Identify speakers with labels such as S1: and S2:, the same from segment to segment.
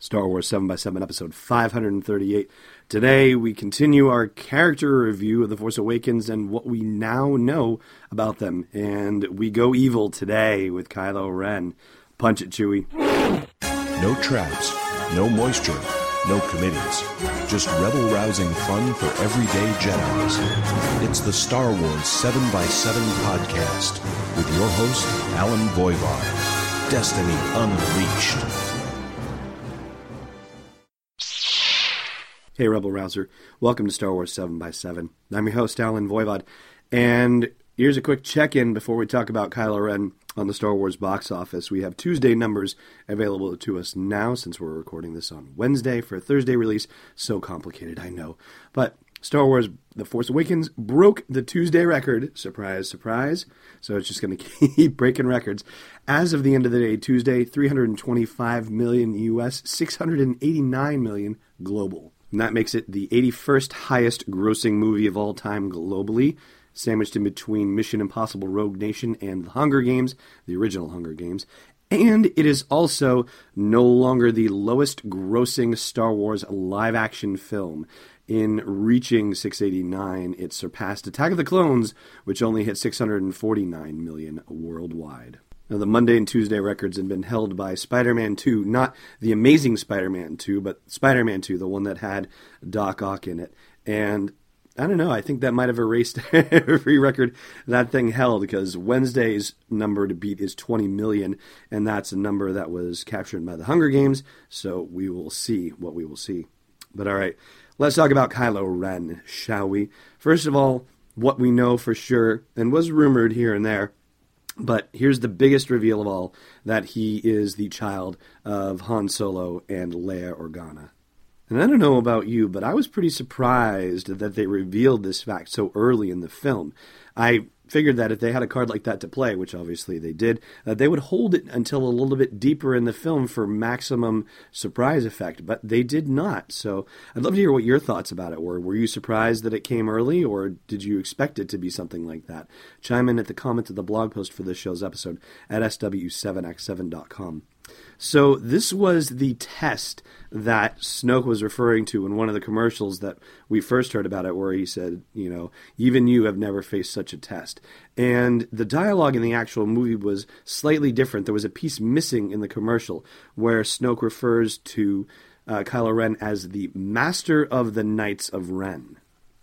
S1: Star Wars 7x7, episode 538. Today, we continue our character review of The Force Awakens and what we now know about them. And we go evil today with Kylo Ren. Punch it, Chewie.
S2: No traps, no moisture, no committees. Just rebel rousing fun for everyday Jedi's. It's the Star Wars 7x7 podcast with your host, Allen Voivod. Destiny Unleashed.
S1: Hey, Rebel Rouser. Welcome to Star Wars 7 by 7 I'm your host, Allen Voivod. And here's a quick check in before we talk about Kylo Ren on the Star Wars box office. We have Tuesday numbers available to us now since we're recording this on Wednesday for a Thursday release. So complicated, I know. But Star Wars The Force Awakens broke the Tuesday record. Surprise, surprise. So it's just going to keep breaking records. As of the end of the day, Tuesday, 325 million US, 689 million global. And that makes it the 81st highest grossing movie of all time globally, sandwiched in between Mission Impossible Rogue Nation and The Hunger Games, the original Hunger Games. And it is also no longer the lowest grossing Star Wars live action film. In reaching 689, it surpassed Attack of the Clones, which only hit 649 million worldwide. Now, the Monday and Tuesday records had been held by Spider Man 2, not the amazing Spider Man 2, but Spider Man 2, the one that had Doc Ock in it. And I don't know, I think that might have erased every record that thing held because Wednesday's number to beat is 20 million, and that's a number that was captured by the Hunger Games, so we will see what we will see. But all right, let's talk about Kylo Ren, shall we? First of all, what we know for sure, and was rumored here and there, but here's the biggest reveal of all that he is the child of Han Solo and Leia Organa. And I don't know about you, but I was pretty surprised that they revealed this fact so early in the film. I figured that if they had a card like that to play, which obviously they did, uh, they would hold it until a little bit deeper in the film for maximum surprise effect. But they did not. So I'd love to hear what your thoughts about it were. Were you surprised that it came early, or did you expect it to be something like that? Chime in at the comment of the blog post for this show's episode at sw7x7.com. So this was the test that Snoke was referring to in one of the commercials that we first heard about it, where he said, you know, even you have never faced such a test. And the dialogue in the actual movie was slightly different. There was a piece missing in the commercial where Snoke refers to uh, Kylo Ren as the Master of the Knights of Ren.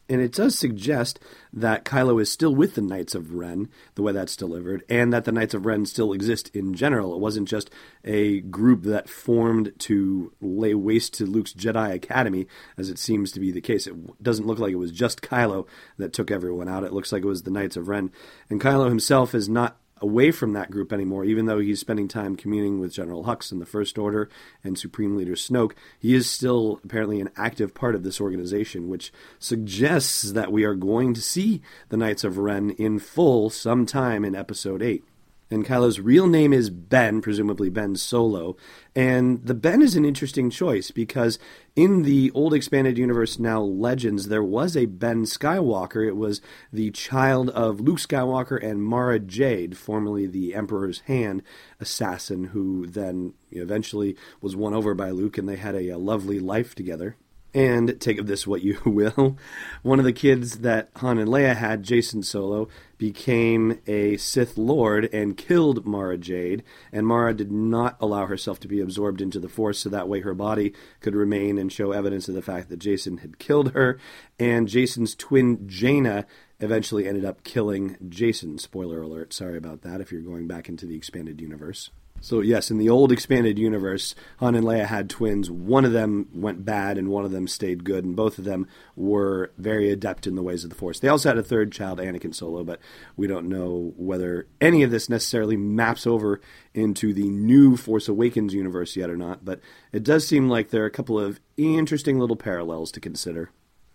S1: And it does suggest that Kylo is still with the Knights of Ren, the way that's delivered, and that the Knights of Ren still exist in general. It wasn't just a group that formed to lay waste to Luke's Jedi Academy, as it seems to be the case. It doesn't look like it was just Kylo that took everyone out. It looks like it was the Knights of Ren. And Kylo himself is not away from that group anymore, even though he's spending time communing with General Hux in the First Order and Supreme Leader Snoke. He is still apparently an active part of this organization, which suggests that we are going to see the Knights of Ren in full sometime in Episode 8. And Kylo's real name is Ben, presumably Ben Solo. And the Ben is an interesting choice because in the old expanded universe, now Legends, there was a Ben Skywalker. It was the child of Luke Skywalker and Mara Jade, formerly the Emperor's Hand assassin, who then eventually was won over by Luke and they had a, a lovely life together. And take of this what you will. One of the kids that Han and Leia had, Jacen Solo, became a Sith Lord and killed Mara Jade. And Mara did not allow herself to be absorbed into the Force, so that way her body could remain and show evidence of the fact that Jacen had killed her. And Jacen's twin, Jaina, eventually ended up killing Jacen. Spoiler alert, sorry about that if you're going back into the expanded universe. So yes, in the old expanded universe, Han and Leia had twins. One of them went bad, and one of them stayed good, and both of them were very adept in the ways of the Force. They also had a third child, Anakin Solo, but we don't know whether any of this necessarily maps over into the new Force Awakens universe yet or not. But it does seem like there are a couple of interesting little parallels to consider.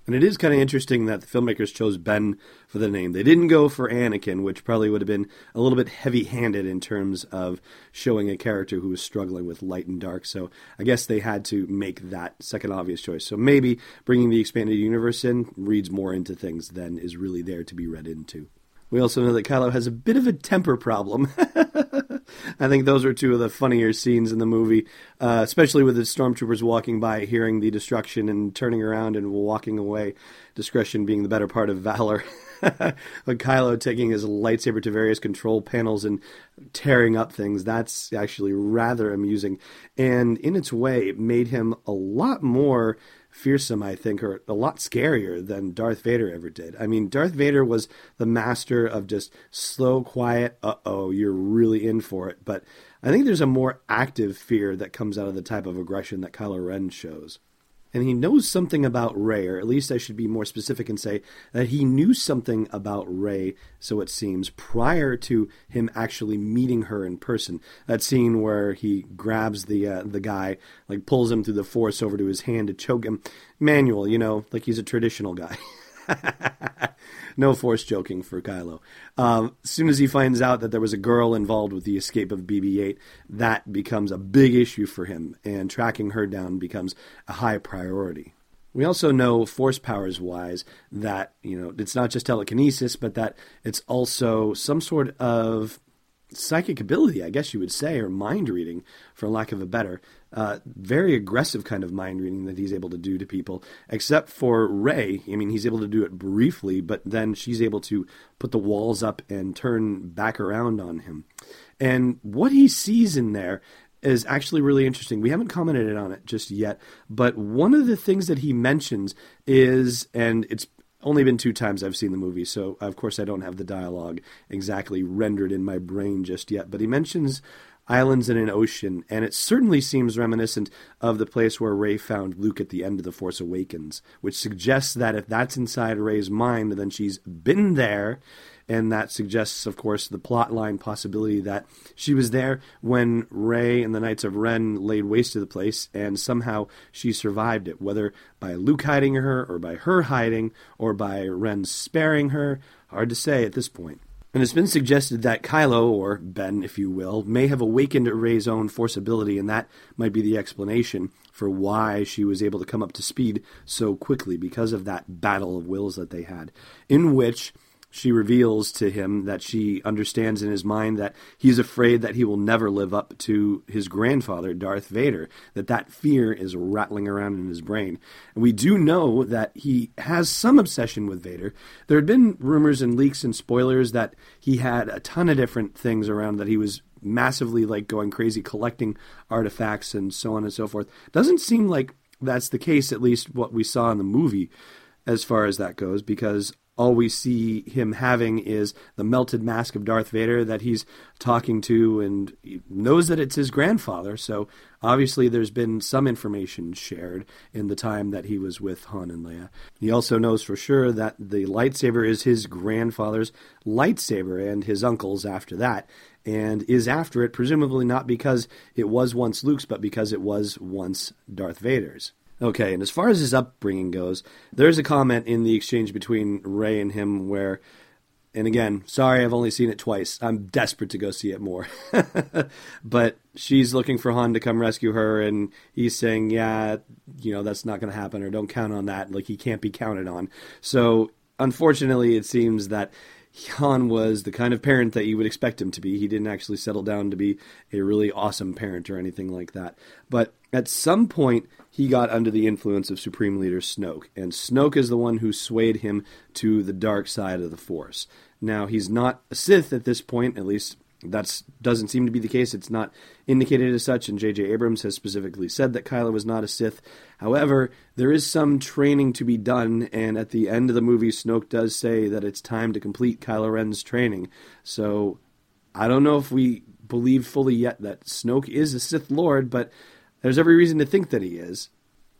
S1: And it is kind of interesting that the filmmakers chose Ben for the name. They didn't go for Anakin, which probably would have been a little bit heavy handed in terms of showing a character who was struggling with light and dark. So I guess they had to make that second obvious choice. So maybe bringing the expanded universe in reads more into things than is really there to be read into. We also know that Kylo has a bit of a temper problem. I think those are two of the funnier scenes in the movie, uh, especially with the stormtroopers walking by, hearing the destruction and turning around and walking away. Discretion being the better part of valor. but Kylo taking his lightsaber to various control panels and tearing up things, that's actually rather amusing. And in its way, it made him a lot more fearsome, I think, or a lot scarier than Darth Vader ever did. I mean, Darth Vader was the master of just slow, quiet, uh oh, you're really in for it. But I think there's a more active fear that comes out of the type of aggression that Kylo Ren shows and he knows something about Rey, or at least I should be more specific and say that he knew something about Rey, so it seems, prior to him actually meeting her in person. That scene where he grabs the uh, the guy, like pulls him through the force over to his hand to choke him. Manual, you know, like he's a traditional guy. no force joking for Kylo. Um, as soon as he finds out that there was a girl involved with the escape of BB-8, that becomes a big issue for him, and tracking her down becomes a high priority. We also know force powers wise that you know it's not just telekinesis, but that it's also some sort of psychic ability, I guess you would say, or mind reading, for lack of a better, uh, very aggressive kind of mind reading that he's able to do to people. Except for Rey, I mean, he's able to do it briefly, but then she's able to put the walls up and turn back around on him. And what he sees in there is actually really interesting. We haven't commented on it just yet, but one of the things that he mentions is, and it's only been two times I've seen the movie, so of course I don't have the dialogue exactly rendered in my brain just yet. But he mentions islands in an ocean, and it certainly seems reminiscent of the place where Rey found Luke at the end of The Force Awakens, which suggests that if that's inside Rey's mind, then she's been there and that suggests, of course, the plot line possibility that she was there when Rey and the Knights of Ren laid waste to the place, and somehow she survived it, whether by Luke hiding her, or by her hiding, or by Ren sparing her. Hard to say at this point. And it's been suggested that Kylo, or Ben, if you will, may have awakened Rey's own force ability, and that might be the explanation for why she was able to come up to speed so quickly because of that battle of wills that they had, in which she reveals to him that she understands in his mind that he's afraid that he will never live up to his grandfather, Darth Vader, that that fear is rattling around in his brain. And we do know that he has some obsession with Vader. There had been rumors and leaks and spoilers that he had a ton of different things around that he was massively like going crazy collecting artifacts and so on and so forth. Doesn't seem like that's the case, at least what we saw in the movie as far as that goes, because all we see him having is the melted mask of Darth Vader that he's talking to and knows that it's his grandfather. So obviously there's been some information shared in the time that he was with Han and Leia. He also knows for sure that the lightsaber is his grandfather's lightsaber and his uncle's after that. And is after it, presumably not because it was once Luke's, but because it was once Darth Vader's. Okay, and as far as his upbringing goes, there's a comment in the exchange between Rey and him where, and again, sorry, I've only seen it twice. I'm desperate to go see it more. but she's looking for Han to come rescue her, and he's saying, yeah, you know, that's not going to happen, or don't count on that. Like, he can't be counted on. So, unfortunately, it seems that Han was the kind of parent that you would expect him to be. He didn't actually settle down to be a really awesome parent or anything like that. But at some point, he got under the influence of Supreme Leader Snoke, and Snoke is the one who swayed him to the dark side of the Force. Now, he's not a Sith at this point, at least that doesn't seem to be the case. It's not indicated as such, and J.J. Abrams has specifically said that Kylo was not a Sith. However, there is some training to be done, and at the end of the movie, Snoke does say that it's time to complete Kylo Ren's training. So I don't know if we believe fully yet that Snoke is a Sith Lord, but there's every reason to think that he is.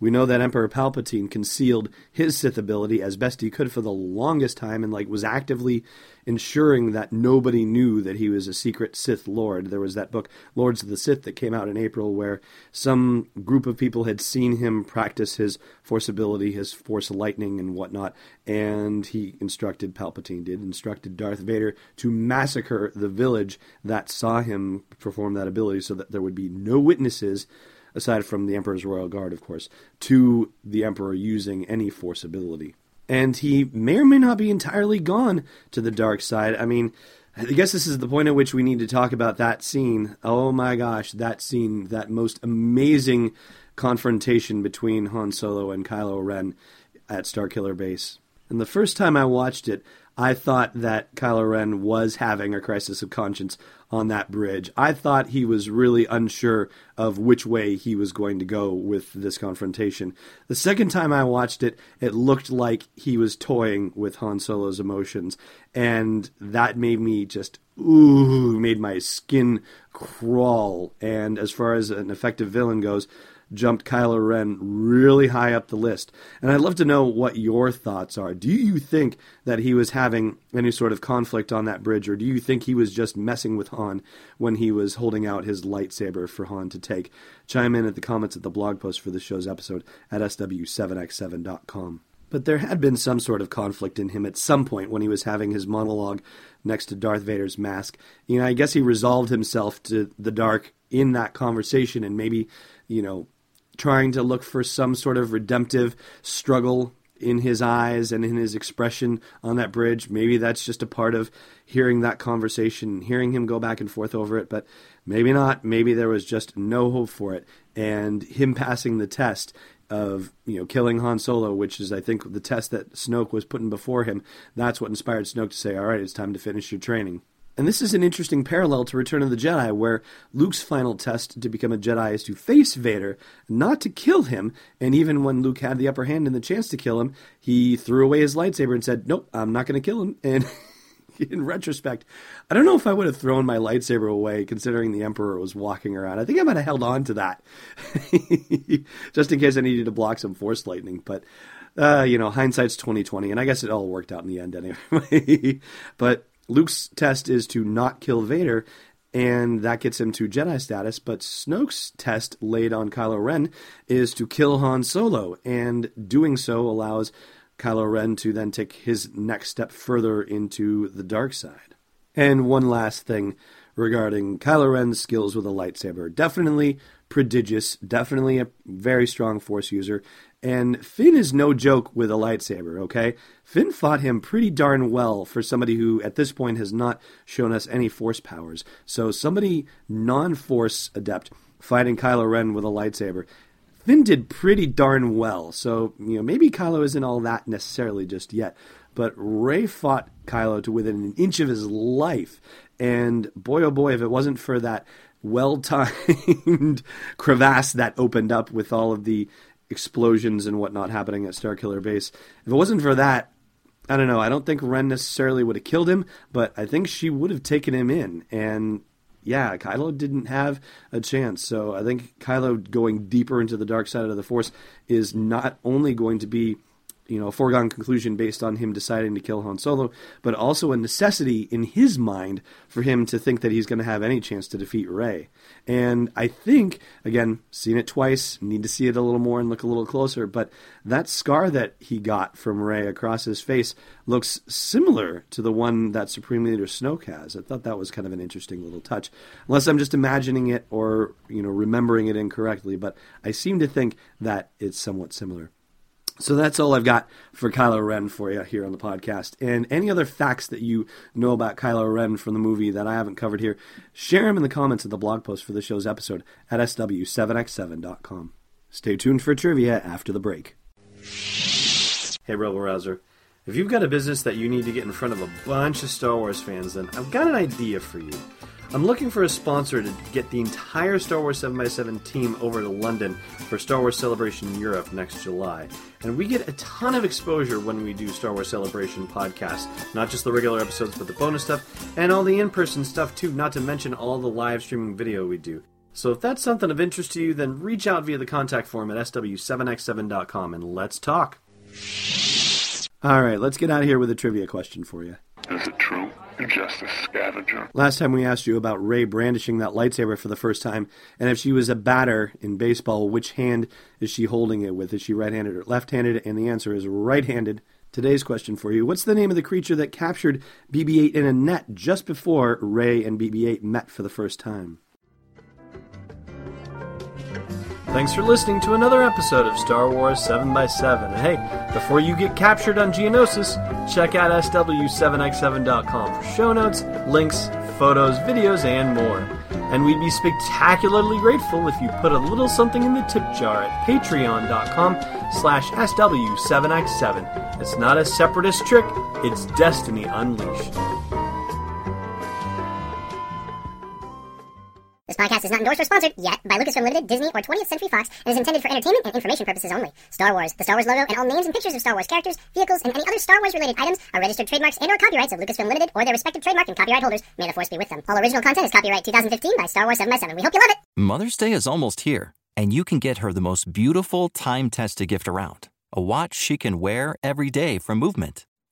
S1: We know that Emperor Palpatine concealed his Sith ability as best he could for the longest time and like was actively ensuring that nobody knew that he was a secret Sith Lord. There was that book Lords of the Sith that came out in April where some group of people had seen him practice his force ability, his force lightning and whatnot, and he instructed Palpatine did instructed Darth Vader to massacre the village that saw him perform that ability so that there would be no witnesses aside from the Emperor's Royal Guard, of course, to the Emperor using any force ability. And he may or may not be entirely gone to the dark side. I mean, I guess this is the point at which we need to talk about that scene. Oh my gosh, that scene, that most amazing confrontation between Han Solo and Kylo Ren at Starkiller Base. And the first time I watched it, I thought that Kylo Ren was having a crisis of conscience on that bridge. I thought he was really unsure of which way he was going to go with this confrontation. The second time I watched it, it looked like he was toying with Han Solo's emotions, and that made me just ooh, made my skin crawl. And as far as an effective villain goes, jumped Kylo Ren really high up the list. And I'd love to know what your thoughts are. Do you think that he was having any sort of conflict on that bridge, or do you think he was just messing with Han when he was holding out his lightsaber for Han to take? Chime in at the comments at the blog post for the show's episode at sw7x7.com. But there had been some sort of conflict in him at some point when he was having his monologue next to Darth Vader's mask. You know, I guess he resolved himself to the dark in that conversation and maybe, you know, trying to look for some sort of redemptive struggle in his eyes and in his expression on that bridge. Maybe that's just a part of hearing that conversation, hearing him go back and forth over it, but maybe not. Maybe there was just no hope for it. And him passing the test of, you know, killing Han Solo, which is I think the test that Snoke was putting before him, that's what inspired Snoke to say, "All right, it's time to finish your training." And this is an interesting parallel to Return of the Jedi, where Luke's final test to become a Jedi is to face Vader, not to kill him. And even when Luke had the upper hand and the chance to kill him, he threw away his lightsaber and said, Nope, I'm not going to kill him. And in retrospect, I don't know if I would have thrown my lightsaber away considering the Emperor was walking around. I think I might have held on to that just in case I needed to block some Force lightning. But uh, you know, hindsight's twenty twenty, and I guess it all worked out in the end anyway. but Luke's test is to not kill Vader, and that gets him to Jedi status. But Snoke's test laid on Kylo Ren is to kill Han Solo, and doing so allows Kylo Ren to then take his next step further into the dark side. And one last thing regarding Kylo Ren's skills with a lightsaber. Definitely prodigious, definitely a very strong Force user, and Finn is no joke with a lightsaber, okay? Finn fought him pretty darn well for somebody who, at this point, has not shown us any force powers. So, somebody non force adept fighting Kylo Ren with a lightsaber. Finn did pretty darn well. So, you know, maybe Kylo isn't all that necessarily just yet. But Rey fought Kylo to within an inch of his life. And boy, oh boy, if it wasn't for that well timed crevasse that opened up with all of the explosions and whatnot happening at Starkiller Base. If it wasn't for that, I don't know. I don't think Ren necessarily would have killed him, but I think she would have taken him in. And yeah, Kylo didn't have a chance. So I think Kylo going deeper into the dark side of the Force is not only going to be you know a foregone conclusion based on him deciding to kill Han Solo, but also a necessity in his mind for him to think that he's going to have any chance to defeat Rey. And I think again, seen it twice, need to see it a little more and look a little closer, but that scar that he got from Rey across his face looks similar to the one that Supreme Leader Snoke has. I thought that was kind of an interesting little touch. Unless I'm just imagining it or, you know, remembering it incorrectly, but I seem to think that it's somewhat similar. So that's all I've got for Kylo Ren for you here on the podcast. And any other facts that you know about Kylo Ren from the movie that I haven't covered here, share them in the comments of the blog post for the show's episode at sw7x7.com. Stay tuned for trivia after the break. Hey, Rebel Rouser. If you've got a business that you need to get in front of a bunch of Star Wars fans, then I've got an idea for you. I'm looking for a sponsor to get the entire Star Wars 7x7 team over to London for Star Wars Celebration Europe next July. And we get a ton of exposure when we do Star Wars Celebration podcasts. Not just the regular episodes, but the bonus stuff, and all the in person stuff too, not to mention all the live streaming video we do. So if that's something of interest to you, then reach out via the contact form at sw7x7.com and let's talk. All right, let's get out of here with a trivia question for you.
S3: Is it true? You're just a scavenger.
S1: Last time we asked you about Rey brandishing that lightsaber for the first time, and if she was a batter in baseball, which hand is she holding it with? Is she right handed or left handed? And the answer is right handed. Today's question for you What's the name of the creature that captured BB 8 in a net just before Rey and BB 8 met for the first time? Thanks for listening to another episode of Star Wars 7x7. And hey, before you get captured on Geonosis, check out SW7x7.com for show notes, links, photos, videos, and more. And we'd be spectacularly grateful if you put a little something in the tip jar at patreon.com slash SW7x7. It's not a separatist trick, it's Destiny Unleashed.
S4: Podcast is not endorsed or sponsored yet by Lucasfilm Limited, Disney, or 20th Century Fox, and is intended for entertainment and information purposes only. Star Wars, the Star Wars logo, and all names and pictures of Star Wars characters, vehicles, and any other Star Wars related items are registered trademarks and/or copyrights of Lucasfilm Limited or their respective trademark and copyright holders. May the force be with them. All original content is copyright 2015 by Star Wars 7x7. We hope you love it.
S5: Mother's Day is almost here, and you can get her the most beautiful time tested gift around a watch she can wear every day from Movement.